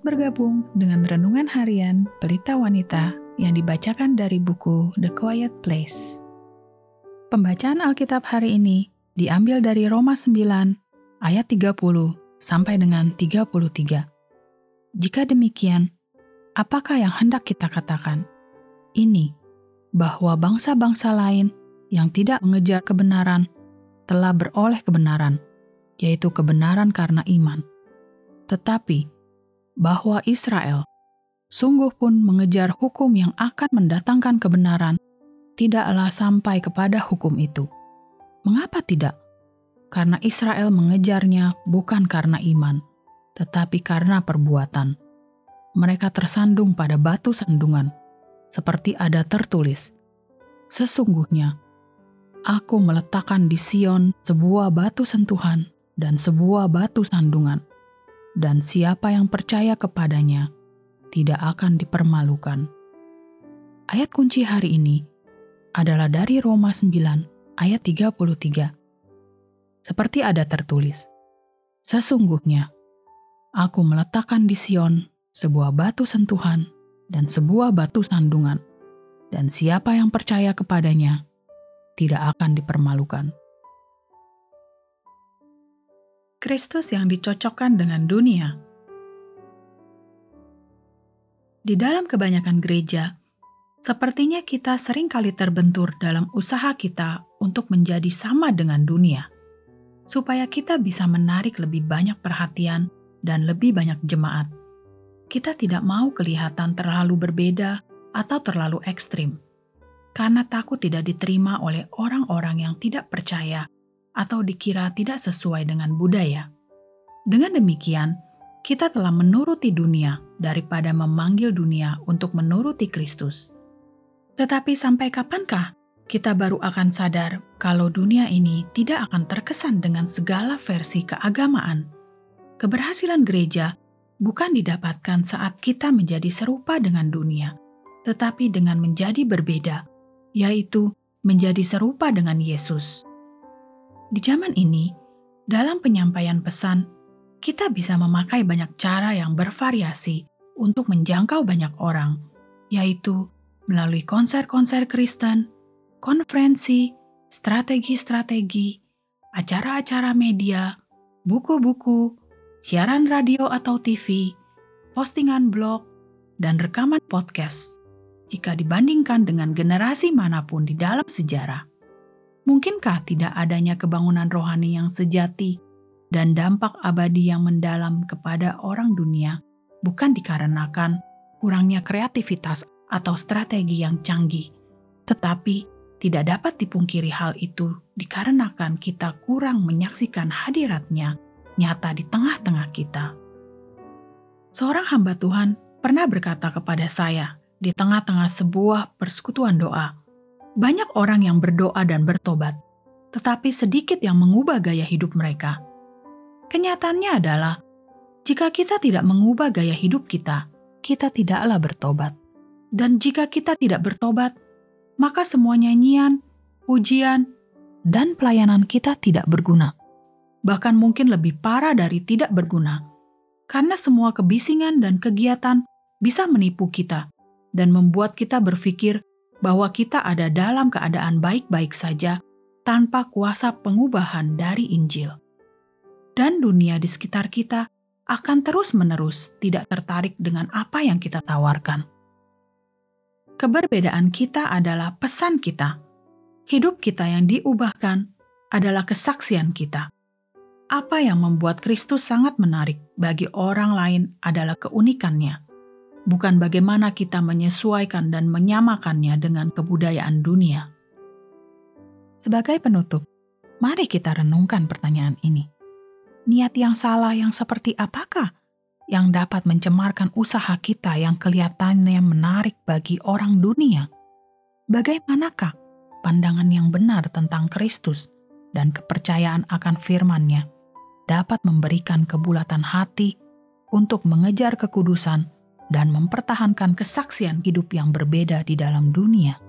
bergabung dengan renungan harian Pelita Wanita yang dibacakan dari buku The Quiet Place. Pembacaan Alkitab hari ini diambil dari Roma 9 ayat 30 sampai dengan 33. Jika demikian, apakah yang hendak kita katakan? Ini, bahwa bangsa-bangsa lain yang tidak mengejar kebenaran telah beroleh kebenaran, yaitu kebenaran karena iman. Tetapi, bahwa Israel sungguh pun mengejar hukum yang akan mendatangkan kebenaran, tidaklah sampai kepada hukum itu. Mengapa tidak? Karena Israel mengejarnya bukan karena iman, tetapi karena perbuatan. Mereka tersandung pada batu sandungan, seperti ada tertulis, "Sesungguhnya aku meletakkan di Sion sebuah batu sentuhan dan sebuah batu sandungan." Dan siapa yang percaya kepadanya tidak akan dipermalukan. Ayat kunci hari ini adalah dari Roma 9 ayat 33. Seperti ada tertulis, Sesungguhnya, aku meletakkan di Sion sebuah batu sentuhan dan sebuah batu sandungan, dan siapa yang percaya kepadanya tidak akan dipermalukan. Kristus yang dicocokkan dengan dunia. Di dalam kebanyakan gereja, sepertinya kita sering kali terbentur dalam usaha kita untuk menjadi sama dengan dunia, supaya kita bisa menarik lebih banyak perhatian dan lebih banyak jemaat. Kita tidak mau kelihatan terlalu berbeda atau terlalu ekstrim, karena takut tidak diterima oleh orang-orang yang tidak percaya atau dikira tidak sesuai dengan budaya. Dengan demikian, kita telah menuruti dunia daripada memanggil dunia untuk menuruti Kristus. Tetapi sampai kapankah kita baru akan sadar kalau dunia ini tidak akan terkesan dengan segala versi keagamaan? Keberhasilan gereja bukan didapatkan saat kita menjadi serupa dengan dunia, tetapi dengan menjadi berbeda, yaitu menjadi serupa dengan Yesus. Di zaman ini, dalam penyampaian pesan, kita bisa memakai banyak cara yang bervariasi untuk menjangkau banyak orang, yaitu melalui konser-konser Kristen, konferensi, strategi-strategi, acara-acara media, buku-buku, siaran radio atau TV, postingan blog, dan rekaman podcast. Jika dibandingkan dengan generasi mana pun di dalam sejarah, Mungkinkah tidak adanya kebangunan rohani yang sejati dan dampak abadi yang mendalam kepada orang dunia bukan dikarenakan kurangnya kreativitas atau strategi yang canggih, tetapi tidak dapat dipungkiri hal itu dikarenakan kita kurang menyaksikan hadiratnya nyata di tengah-tengah kita. Seorang hamba Tuhan pernah berkata kepada saya di tengah-tengah sebuah persekutuan doa, banyak orang yang berdoa dan bertobat, tetapi sedikit yang mengubah gaya hidup mereka. Kenyataannya adalah, jika kita tidak mengubah gaya hidup kita, kita tidaklah bertobat. Dan jika kita tidak bertobat, maka semua nyanyian, pujian, dan pelayanan kita tidak berguna. Bahkan mungkin lebih parah dari tidak berguna, karena semua kebisingan dan kegiatan bisa menipu kita dan membuat kita berpikir bahwa kita ada dalam keadaan baik-baik saja tanpa kuasa pengubahan dari Injil. Dan dunia di sekitar kita akan terus-menerus tidak tertarik dengan apa yang kita tawarkan. Keberbedaan kita adalah pesan kita. Hidup kita yang diubahkan adalah kesaksian kita. Apa yang membuat Kristus sangat menarik bagi orang lain adalah keunikannya bukan bagaimana kita menyesuaikan dan menyamakannya dengan kebudayaan dunia. Sebagai penutup, mari kita renungkan pertanyaan ini. Niat yang salah yang seperti apakah yang dapat mencemarkan usaha kita yang kelihatannya menarik bagi orang dunia? Bagaimanakah pandangan yang benar tentang Kristus dan kepercayaan akan firman-Nya dapat memberikan kebulatan hati untuk mengejar kekudusan dan mempertahankan kesaksian hidup yang berbeda di dalam dunia.